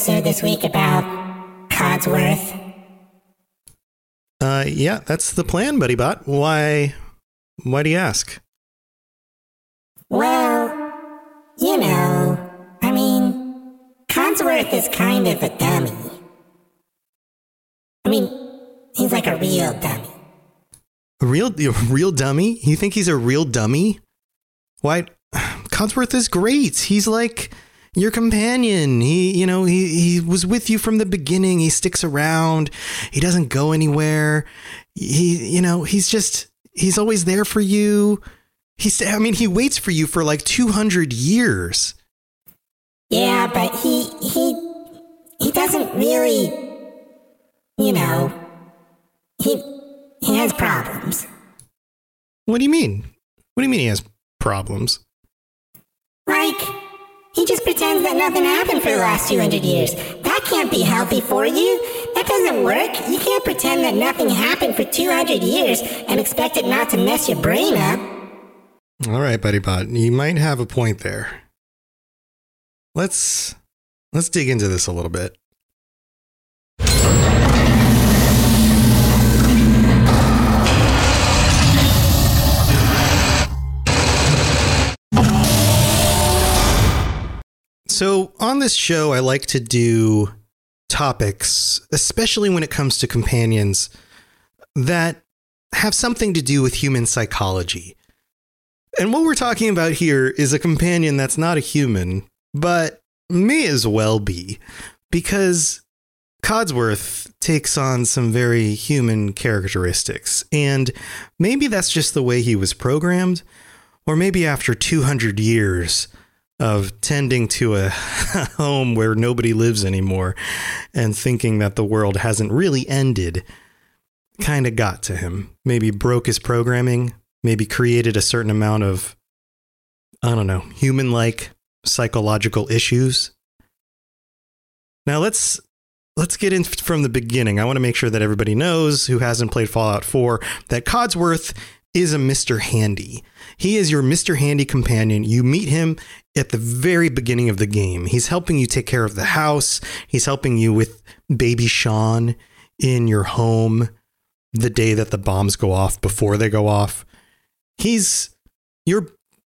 Episode this week about Codsworth? Uh, yeah, that's the plan, Buddy Bot. Why, why do you ask? Well, you know, I mean, Codsworth is kind of a dummy. I mean, he's like a real dummy. A real, a real dummy? You think he's a real dummy? Why? Codsworth is great. He's like your companion. He, you know, he he was with you from the beginning. He sticks around. He doesn't go anywhere. He, you know, he's just he's always there for you. He's I mean, he waits for you for like 200 years. Yeah, but he he he doesn't really, you know, he he has problems. What do you mean? What do you mean he has problems? Like, he just pretends that nothing happened for the last 200 years. That can't be healthy for you. That doesn't work. You can't pretend that nothing happened for 200 years and expect it not to mess your brain up. All right, buddy bot, you might have a point there. Let's let's dig into this a little bit. So, on this show, I like to do topics, especially when it comes to companions, that have something to do with human psychology. And what we're talking about here is a companion that's not a human, but may as well be, because Codsworth takes on some very human characteristics. And maybe that's just the way he was programmed, or maybe after 200 years of tending to a home where nobody lives anymore and thinking that the world hasn't really ended kind of got to him. Maybe broke his programming, maybe created a certain amount of, I don't know, human like psychological issues. Now let's let's get in from the beginning. I want to make sure that everybody knows who hasn't played Fallout 4 that Codsworth is a Mr. Handy. He is your Mr. Handy companion. You meet him at the very beginning of the game. He's helping you take care of the house. He's helping you with baby Sean in your home the day that the bombs go off before they go off. He's your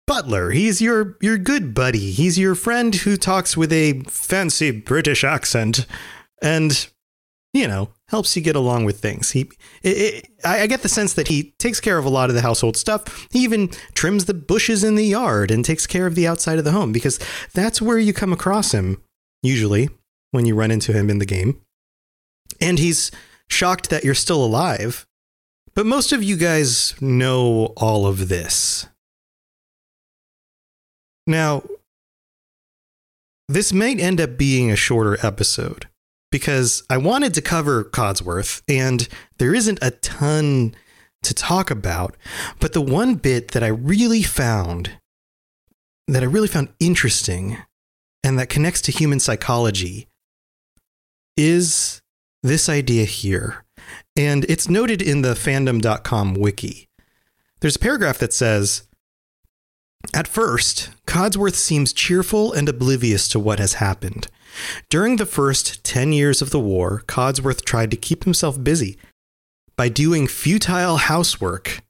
butler. He's your your good buddy. He's your friend who talks with a fancy British accent and you know, helps you get along with things. He, it, it, I get the sense that he takes care of a lot of the household stuff. He even trims the bushes in the yard and takes care of the outside of the home because that's where you come across him usually when you run into him in the game. And he's shocked that you're still alive. But most of you guys know all of this. Now, this might end up being a shorter episode because I wanted to cover Codsworth, and there isn't a ton to talk about. But the one bit that I really found that I really found interesting and that connects to human psychology is this idea here, and it's noted in the fandom.com wiki. There's a paragraph that says At first, Codsworth seems cheerful and oblivious to what has happened. During the first 10 years of the war, Codsworth tried to keep himself busy by doing futile housework.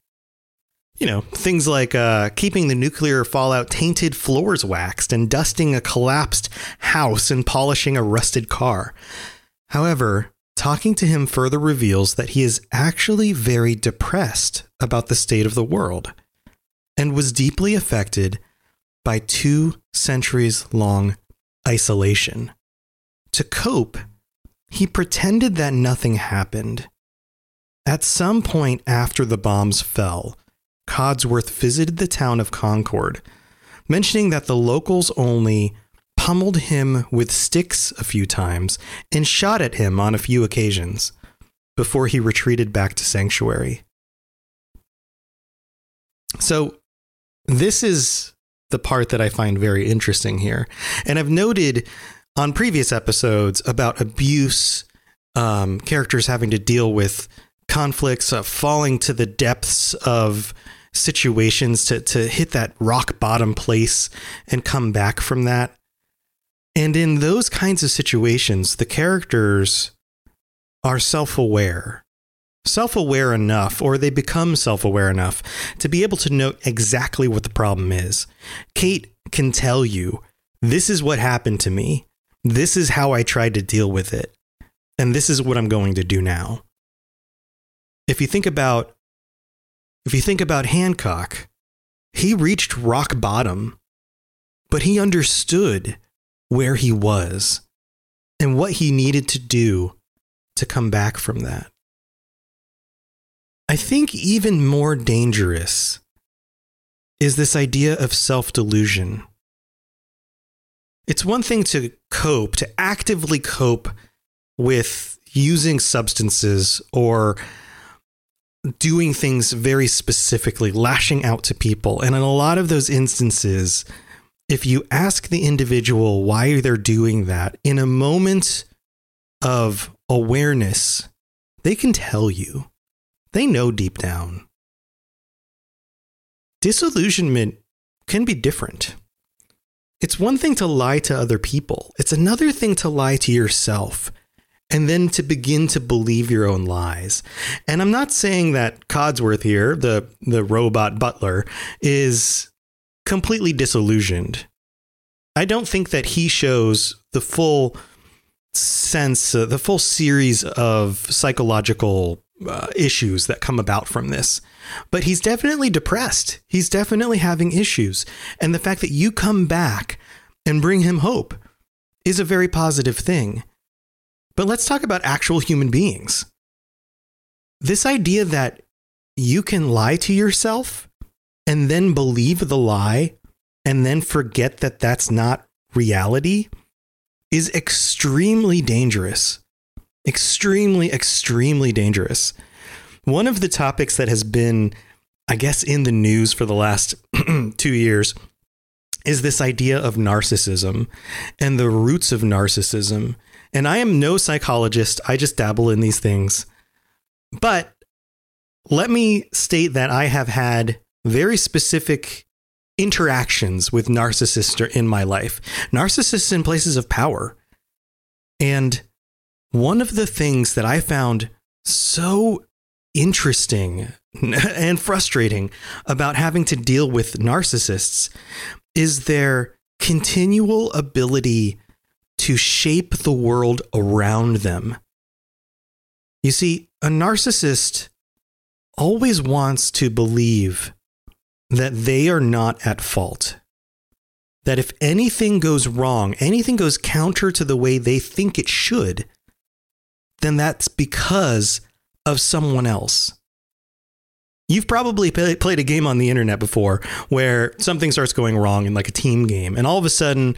You know, things like uh, keeping the nuclear fallout tainted floors waxed and dusting a collapsed house and polishing a rusted car. However, talking to him further reveals that he is actually very depressed about the state of the world and was deeply affected by two centuries long isolation. To cope, he pretended that nothing happened. At some point after the bombs fell, Codsworth visited the town of Concord, mentioning that the locals only pummeled him with sticks a few times and shot at him on a few occasions before he retreated back to sanctuary. So, this is the part that I find very interesting here. And I've noted on previous episodes about abuse, um, characters having to deal with conflicts, uh, falling to the depths of situations to, to hit that rock bottom place and come back from that. And in those kinds of situations, the characters are self aware, self aware enough, or they become self aware enough to be able to note exactly what the problem is. Cait can tell you, this is what happened to me. This is how I tried to deal with it. And this is what I'm going to do now. If you think about if you think about Hancock, he reached rock bottom, but he understood where he was and what he needed to do to come back from that. I think even more dangerous is this idea of self delusion. It's one thing to cope, to actively cope with using substances or doing things very specifically, lashing out to people. And in a lot of those instances, if you ask the individual why they're doing that in a moment of awareness, they can tell you. They know deep down. Disillusionment can be different. It's one thing to lie to other people, it's another thing to lie to yourself and then to begin to believe your own lies. And I'm not saying that Codsworth here, the the robot butler, is completely disillusioned. I don't think that he shows the full sense, uh, the full series of psychological uh, issues that come about from this. But he's definitely depressed. He's definitely having issues. And the fact that you come back and bring him hope is a very positive thing. But let's talk about actual human beings. This idea that you can lie to yourself and then believe the lie and then forget that that's not reality is extremely dangerous. Extremely, extremely dangerous. One of the topics that has been, I guess, in the news for the last two years is this idea of narcissism and the roots of narcissism. And I am no psychologist, I just dabble in these things. But let me state that I have had very specific interactions with narcissists in my life, narcissists in places of power. And one of the things that I found so interesting and frustrating about having to deal with narcissists is their continual ability to shape the world around them. You see, a narcissist always wants to believe that they are not at fault. That if anything goes wrong, anything goes counter to the way they think it should, then that's because of someone else. You've probably play, played a game on the internet before where something starts going wrong in like a team game, and all of a sudden,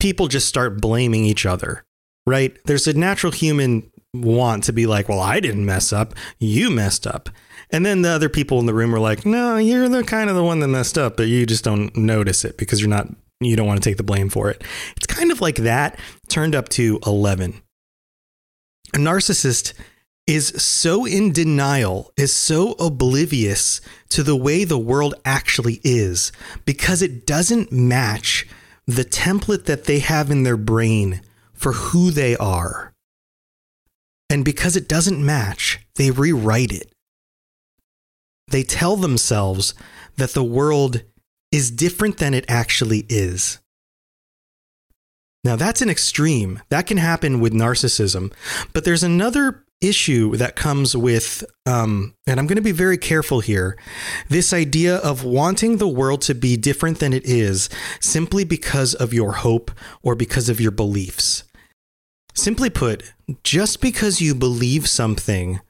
people just start blaming each other, right? There's a natural human want to be like, well, I didn't mess up, you messed up. And then the other people in the room were like, no, you're the kind of the one that messed up, but you just don't notice it because you're not, you don't want to take the blame for it. It's kind of like that turned up to 11. a narcissist is so in denial, is so oblivious to the way the world actually is because it doesn't match the template that they have in their brain for who they are. And because it doesn't match, they rewrite it. They tell themselves that the world is different than it actually is. Now, that's an extreme. That can happen with narcissism. But there's another issue that comes with, um, and I'm going to be very careful here this idea of wanting the world to be different than it is simply because of your hope or because of your beliefs. Simply put, just because you believe something,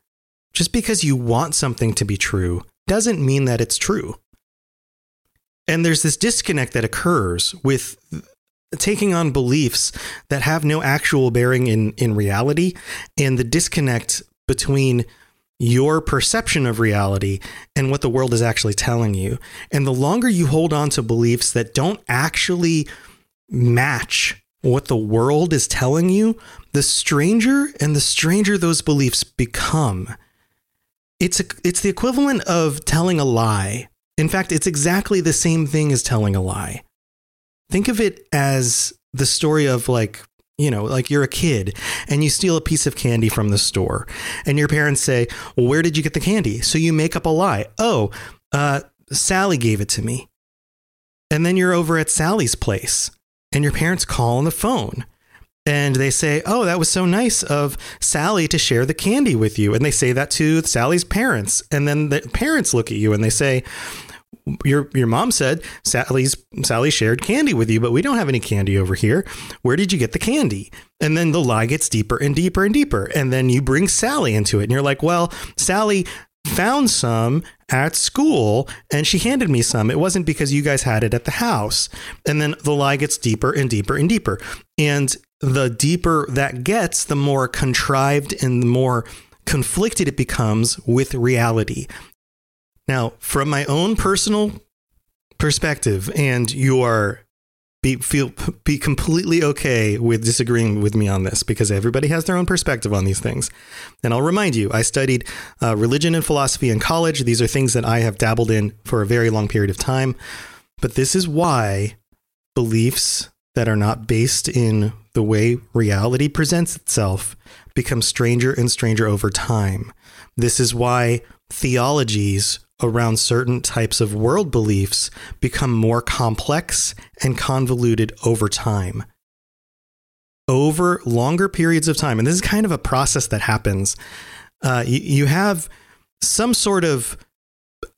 just because you want something to be true, doesn't mean that it's true. And there's this disconnect that occurs with taking on beliefs that have no actual bearing in, in reality and the disconnect between your perception of reality and what the world is actually telling you. And the longer you hold on to beliefs that don't actually match what the world is telling you, the stranger and the stranger those beliefs become. It's a, it's the equivalent of telling a lie. In fact, it's exactly the same thing as telling a lie think of it as the story of like you know, like you're a kid and you steal a piece of candy from the store, and your parents say, Well, where did you get the candy? So you make up a lie. Oh, uh, Sally gave it to me. And then you're over at Sally's place, and your parents call on the phone and they say, Oh, that was so nice of Sally to share the candy with you. And they say that to Sally's parents. And then the parents look at you and they say, your your mom said Sally's Sally shared candy with you, but we don't have any candy over here. Where did you get the candy? And then the lie gets deeper and deeper and deeper. And then you bring Sally into it, and you're like, well, Sally found some at school and she handed me some. It wasn't because you guys had it at the house. And then the lie gets deeper and deeper and deeper. And the deeper that gets, the more contrived and the more conflicted it becomes with reality. Now, from my own personal perspective, and you are be feel be completely okay with disagreeing with me on this because everybody has their own perspective on these things. And I'll remind you, I studied uh, religion and philosophy in college. These are things that I have dabbled in for a very long period of time. But this is why beliefs that are not based in the way reality presents itself become stranger and stranger over time. This is why theologies around certain types of world beliefs become more complex and convoluted over time. Over longer periods of time, and this is kind of a process that happens, uh, you, you, have some sort of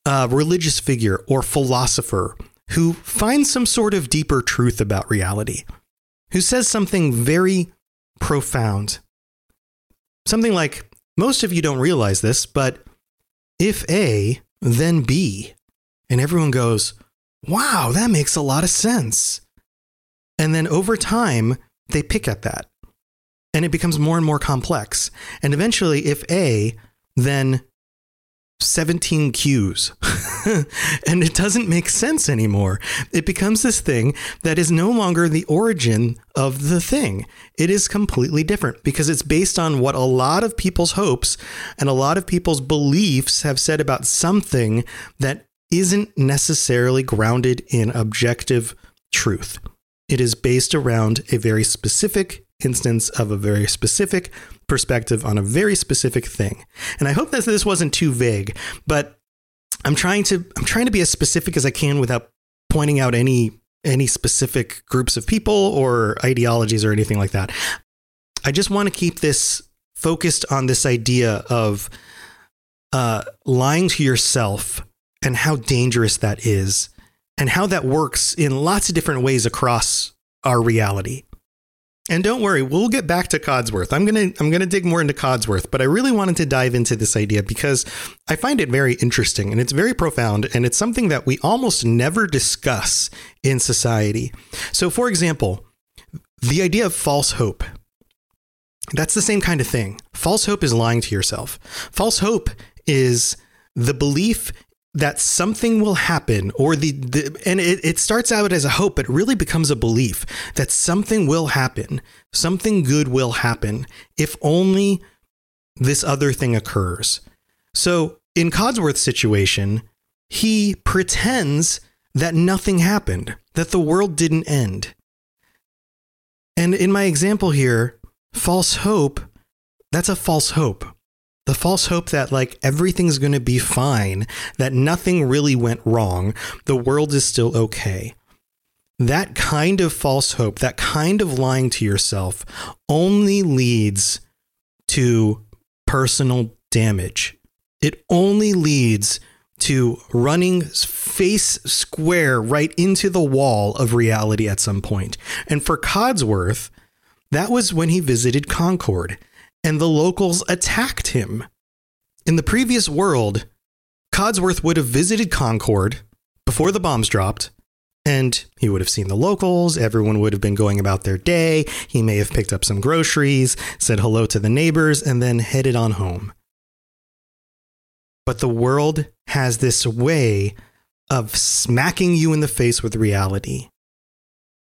uh, religious figure or philosopher who finds some sort of deeper truth about reality, who says something very profound. Something like, most of you don't realize this, but if A then B. And everyone goes, wow, that makes a lot of sense. And then over time, they pick at that. And it becomes more and more complex. And eventually, if A, then 17 cues. and it doesn't make sense anymore. It becomes this thing that is no longer the origin of the thing. It is completely different because it's based on what a lot of people's hopes and a lot of people's beliefs have said about something that isn't necessarily grounded in objective truth. It is based around a very specific instance of a very specific perspective on a very specific thing. And I hope that this wasn't too vague, but I'm trying to I'm trying to be as specific as I can without pointing out any any specific groups of people or ideologies or anything like that. I just want to keep this focused on this idea of uh, lying to yourself and how dangerous that is, and how that works in lots of different ways across our reality. And don't worry, we'll get back to Codsworth. I'm gonna I'm gonna dig more into Codsworth, but I really wanted to dive into this idea because I find it very interesting and it's very profound and it's something that we almost never discuss in society. So, for example, the idea of false hope. That's the same kind of thing. False hope is lying to yourself. False hope is the belief that something will happen or the, the and it, it starts out as a hope but really becomes a belief that something will happen something good will happen if only this other thing occurs. So in codsworth's situation he pretends that nothing happened that the world didn't end. And in my example here false hope that's a false hope the false hope that like everything's going to be fine, that nothing really went wrong, the world is still okay. That kind of false hope, that kind of lying to yourself only leads to personal damage. It only leads to running face square right into the wall of reality at some point. And for Codsworth, that was when he visited Concord and the locals attacked him. In the previous world, Codsworth would have visited Concord before the bombs dropped, and he would have seen the locals. Everyone would have been going about their day. He may have picked up some groceries, said hello to the neighbors, and then headed on home. But the world has this way of smacking you in the face with reality.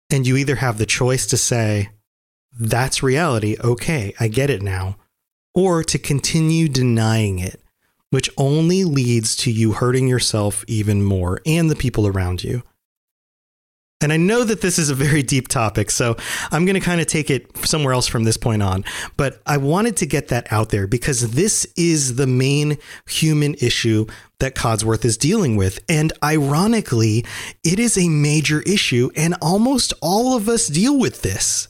And you either have the choice to say, that's reality. Okay, I get it now. Or to continue denying it, which only leads to you hurting yourself even more and the people around you. And I know that this is a very deep topic, so I'm going to kind of take it somewhere else from this point on. But I wanted to get that out there because this is the main human issue that Codsworth is dealing with. And ironically, it is a major issue, and almost all of us deal with this.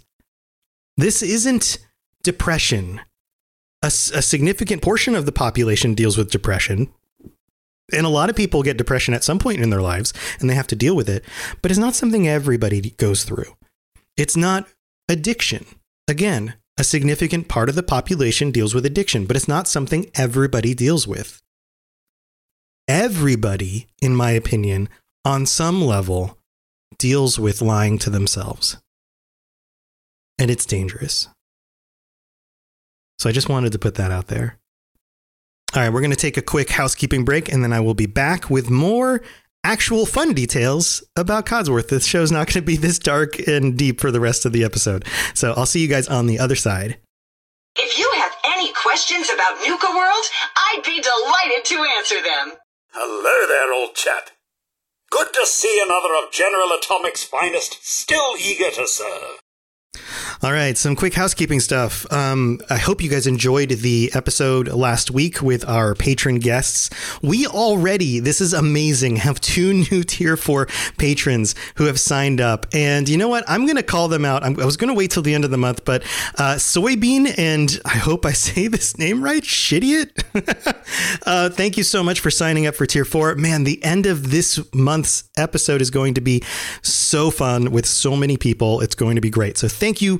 This isn't depression. A, a, significant portion of the population deals with depression. And a lot of people get depression at some point in their lives and they have to deal with it. But it's not something everybody goes through. It's not addiction. Again, a significant part of the population deals with addiction, but it's not something everybody deals with. Everybody, in my opinion, on some level, deals with lying to themselves and it's dangerous. So I just wanted to put that out there. All right, we're going to take a quick housekeeping break and then I will be back with more actual fun details about Codsworth. This show's not going to be this dark and deep for the rest of the episode. So I'll see you guys on the other side. If you have any questions about Nuka World, I'd be delighted to answer them. Hello there, old chap. Good to see another of General Atomic's finest still eager to serve. All right, some quick housekeeping stuff. Um, I hope you guys enjoyed the episode last week with our patron guests. We already, this is amazing, have two new tier four patrons who have signed up. And you know what? I'm going to call them out. I'm, i was going to wait till the end of the month, but uh, Soybean, and I hope I say this name right, Shidiot. uh, thank you so much for signing up for tier four. Man, the end of this month's episode is going to be so fun with so many people. It's going to be great. So thank you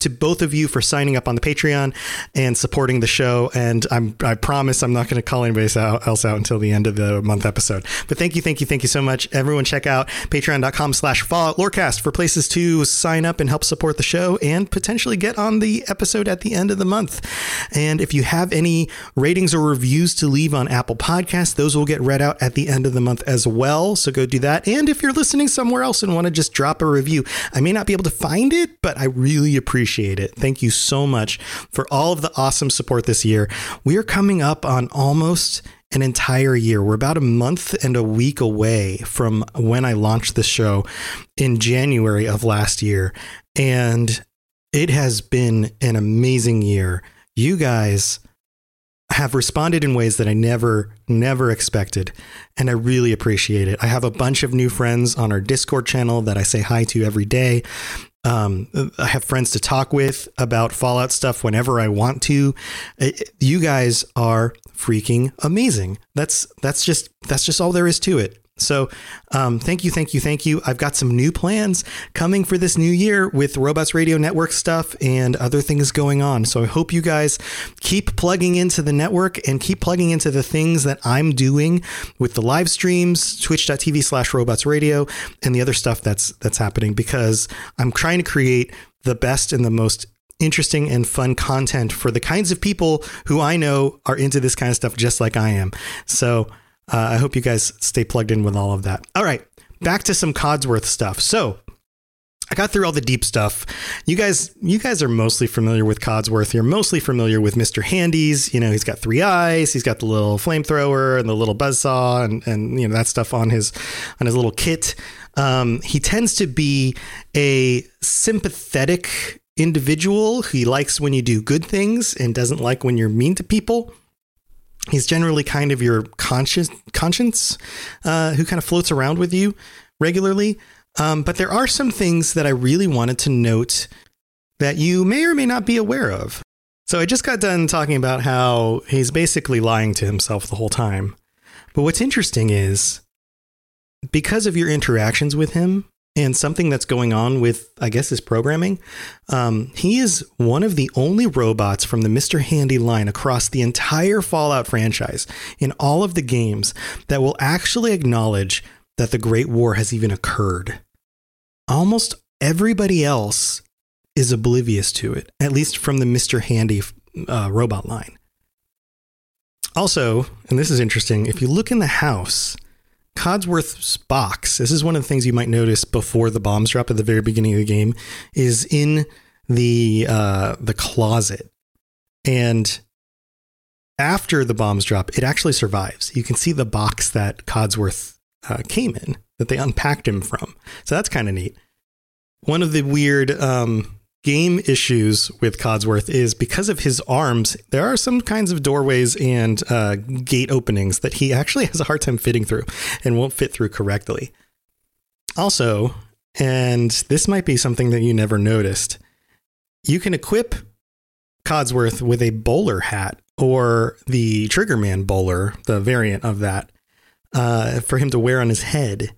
to both of you for signing up on the Patreon and supporting the show. And I'm, I promise I'm not going to call anybody else out until the end of the month episode. But thank you, thank you, thank you so much. Everyone check out patreon.com slash Fallout Lorecast for places to sign up and help support the show and potentially get on the episode at the end of the month. And if you have any ratings or reviews to leave on Apple Podcasts, those will get read out at the end of the month as well. So go do that. And if you're listening somewhere else and want to just drop a review, I may not be able to find it, but I really appreciate it. Thank you so much for all of the awesome support this year. We are coming up on almost an entire year. We're about a month and a week away from when I launched the show in January of last year. And it has been an amazing year. You guys have responded in ways that I never, never expected. And I really appreciate it. I have a bunch of new friends on our Discord channel that I say hi to every day. Um, I have friends to talk with about Fallout stuff whenever I want to. You guys are freaking amazing. That's that's just that's just all there is to it. So, um, thank you, thank you, thank you. I've got some new plans coming for this new year with Robots Radio Network stuff and other things going on. So, I hope you guys keep plugging into the network and keep plugging into the things that I'm doing with the live streams, twitch.tv slash robots radio, and the other stuff that's that's happening because I'm trying to create the best and the most interesting and fun content for the kinds of people who I know are into this kind of stuff just like I am. So, Uh, I hope you guys stay plugged in with all of that. All right, back to some Codsworth stuff. So I got through all the deep stuff. You guys, you guys are mostly familiar with Codsworth. You're mostly familiar with Mr. Handy's. You know, he's got three eyes. He's got the little flamethrower and the little buzzsaw and, and you know that stuff on his on his little kit. Um, he tends to be a sympathetic individual. He likes when you do good things and doesn't like when you're mean to people. He's generally kind of your conscience, conscience, uh, who kind of floats around with you regularly. Um, but there are some things that I really wanted to note that you may or may not be aware of. So I just got done talking about how he's basically lying to himself the whole time. But what's interesting is because of your interactions with him and something that's going on with, I guess, his programming, um, he is one of the only robots from the Mr. Handy line across the entire Fallout franchise in all of the games that will actually acknowledge that the Great War has even occurred almost everybody else is oblivious to it, at least from the Mr. Handy uh, robot line. Also, and this is interesting, if you look in the house, Codsworth's box, this is one of the things you might notice before the bombs drop at the very beginning of the game, is in the uh, the closet. And after the bombs drop, it actually survives. You can see the box that Codsworth uh, came in that they unpacked him from. So that's kind of neat. One of the weird um, game issues with Codsworth is because of his arms, there are some kinds of doorways and uh, gate openings that he actually has a hard time fitting through and won't fit through correctly. Also, and this might be something that you never noticed, you can equip Codsworth with a bowler hat or the Triggerman bowler, the variant of that, uh, for him to wear on his head.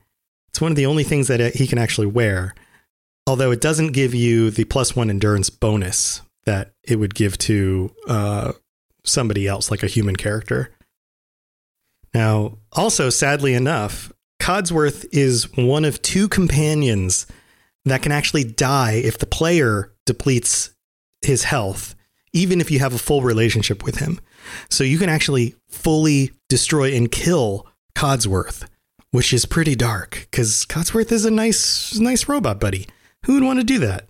It's one of the only things that uh, he can actually wear. Although it doesn't give you the plus one endurance bonus that it would give to uh, somebody else, like a human character. Now, also, sadly enough, Codsworth is one of two companions that can actually die if the player depletes his health, even if you have a full relationship with him. So you can actually fully destroy and kill Codsworth which is pretty dark because Codsworth is a nice, nice robot buddy. Who would want to do that?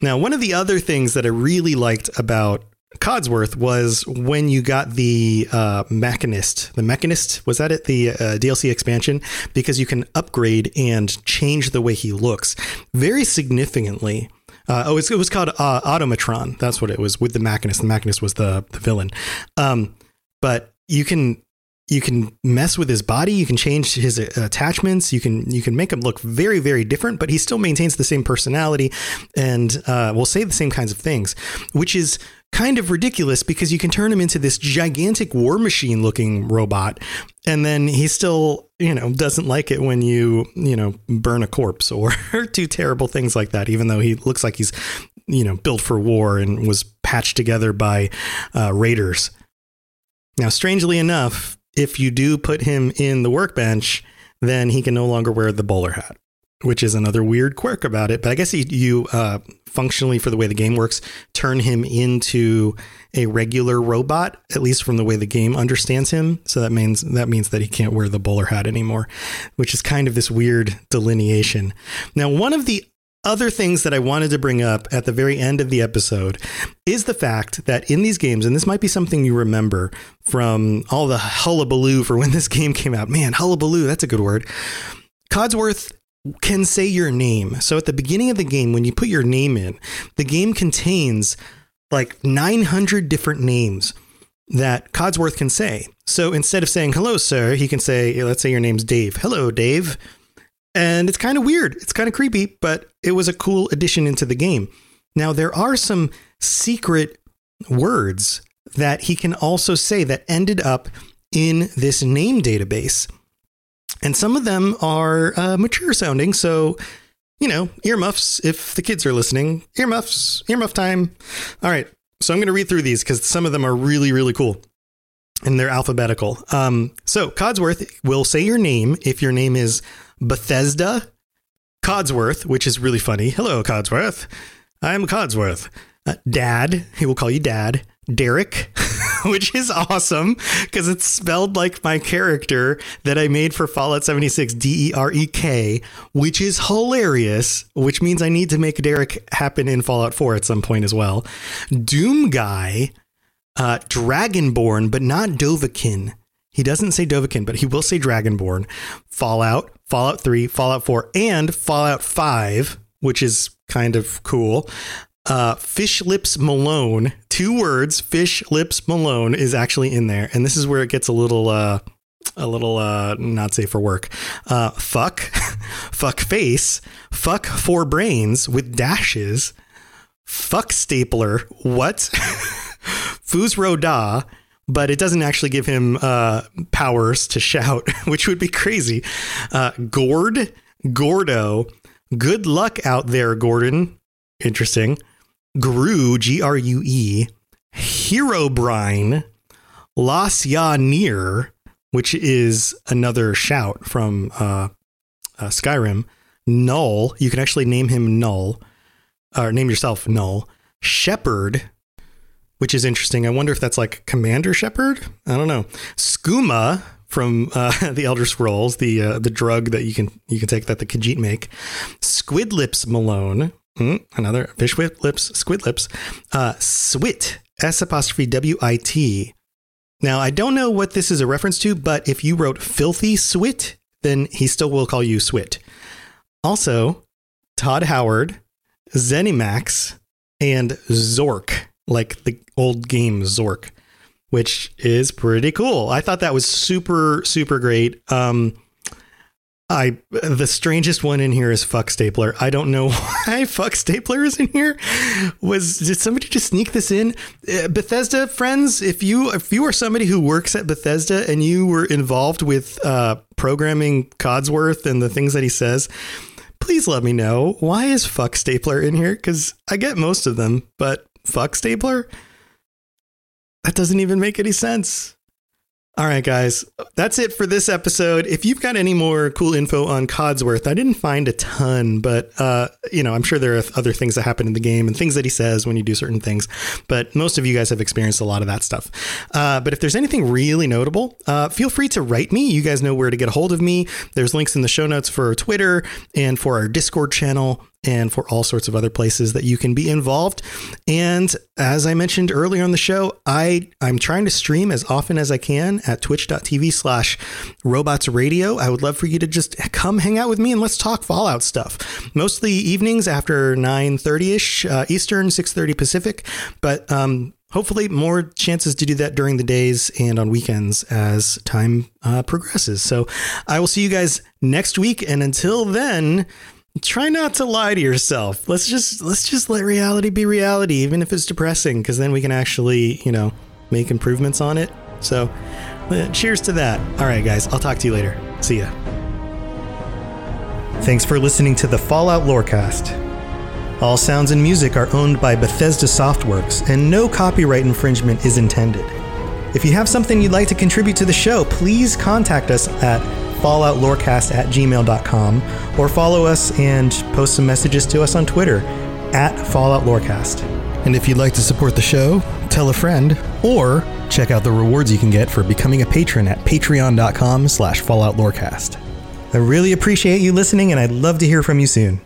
Now, one of the other things that I really liked about Codsworth was when you got the uh, Mechanist. The Mechanist, was that it? The uh, DLC expansion? Because you can upgrade and change the way he looks very significantly. Uh, oh, it was called uh, Automatron. That's what it was with the Mechanist. The Mechanist was the, the villain. Um, but you can you can mess with his body you can change his uh, attachments you can you can make him look very very different but he still maintains the same personality and uh, will say the same kinds of things which is kind of ridiculous because you can turn him into this gigantic war machine looking robot and then he still you know doesn't like it when you you know burn a corpse or do terrible things like that even though he looks like he's you know built for war and was patched together by uh, raiders. Now strangely enough if you do put him in the workbench, then he can no longer wear the bowler hat, which is another weird quirk about it. But I guess he, you uh, functionally, for the way the game works, turn him into a regular robot, at least from the way the game understands him. So that means that means that he can't wear the bowler hat anymore, which is kind of this weird delineation. Now, one of the other things that I wanted to bring up at the very end of the episode is the fact that in these games, and this might be something you remember from all the hullabaloo for when this game came out. Man, hullabaloo, that's a good word. Codsworth can say your name. So at the beginning of the game, when you put your name in, the game contains like 900 different names that Codsworth can say. So instead of saying, hello, sir, he can say, let's say your name's Dave. Hello, Dave. And it's kind of weird. It's kind of creepy, but it was a cool addition into the game. Now, there are some secret words that he can also say that ended up in this name database. And some of them are uh, mature sounding. So, you know, earmuffs, if the kids are listening, earmuffs, earmuff time. All right. So I'm going to read through these because some of them are really, really cool and they're alphabetical. Um, so Codsworth will say your name if your name is Bethesda Codsworth, which is really funny. Hello, Codsworth. I'm Codsworth. Uh, Dad, he will call you Dad. Derek, which is awesome because it's spelled like my character that I made for Fallout 76, D E R E K, which is hilarious, which means I need to make Derek happen in Fallout 4 at some point as well. Doom Guy, uh, Dragonborn, but not Dovahkiin. He doesn't say Dovahkiin, but he will say Dragonborn. Fallout, Fallout 3, Fallout 4, and Fallout 5, which is kind of cool. Uh, Fish Lips Malone, two words, Fish Lips Malone is actually in there. And this is where it gets a little, uh, a little, uh, not safe for work. Uh, fuck, fuck face, fuck four brains with dashes, fuck stapler, what? Fus Ro Dah, but it doesn't actually give him uh, powers to shout, which would be crazy. Uh, Gord, Gordo, good luck out there, Gordon. Interesting. Grue, G R U E, Herobrine, Laas Yah Nir, which is another shout from uh, uh, Skyrim. Null, you can actually name him Null, or name yourself Null. Shepherd, which is interesting. I wonder if that's like Commander Shepard. I don't know. Skooma from uh, the Elder Scrolls, the uh, the drug that you can you can take that the Khajiit make. Squid Lips Malone, mm, another fish with lips, squid lips. Uh, S'wit, S apostrophe W I T. Now I don't know what this is a reference to, but if you wrote filthy S'wit, then he still will call you S'wit. Also, Todd Howard, Zenimax, and Zork like the old game Zork, which is pretty cool. I thought that was super super great. Um, I the strangest one in here is fuck stapler. I don't know why fuck stapler is in here. Was did somebody just sneak this in? Uh, Bethesda friends, if you if you are somebody who works at Bethesda and you were involved with uh, programming Codsworth and the things that he says, please let me know why is fuck stapler in here because I get most of them, but fuck stapler? That doesn't even make any sense. All right, guys, that's it for this episode. If you've got any more cool info on Codsworth, I didn't find a ton, but uh, you know, I'm sure there are other things that happen in the game and things that he says when you do certain things. But most of you guys have experienced a lot of that stuff. Uh, but if there's anything really notable, uh, feel free to write me. You guys know where to get a hold of me. There's links in the show notes for Twitter and for our Discord channel and for all sorts of other places that you can be involved. And as I mentioned earlier on the show, I, I'm trying to stream as often as I can at twitch.tv slash robots radio. I would love for you to just come hang out with me and let's talk Fallout stuff. Mostly evenings after 9.30ish uh, Eastern, 6.30 Pacific. But um, hopefully more chances to do that during the days and on weekends as time uh, progresses. So I will see you guys next week. And until then, try not to lie to yourself. Let's just let's just let reality be reality, even if it's depressing, because then we can actually, you know, make improvements on it. So, uh, cheers to that. All right, guys, I'll talk to you later. See ya. Thanks for listening to the Fallout Lorecast. All sounds and music are owned by Bethesda Softworks, and no copyright infringement is intended. If you have something you'd like to contribute to the show, please contact us at falloutlorecast at gmail.com or follow us and post some messages to us on Twitter at falloutlorecast. And if you'd like to support the show, tell a friend or check out the rewards you can get for becoming a patron at patreon.com slash falloutlorecast. I really appreciate you listening and I'd love to hear from you soon.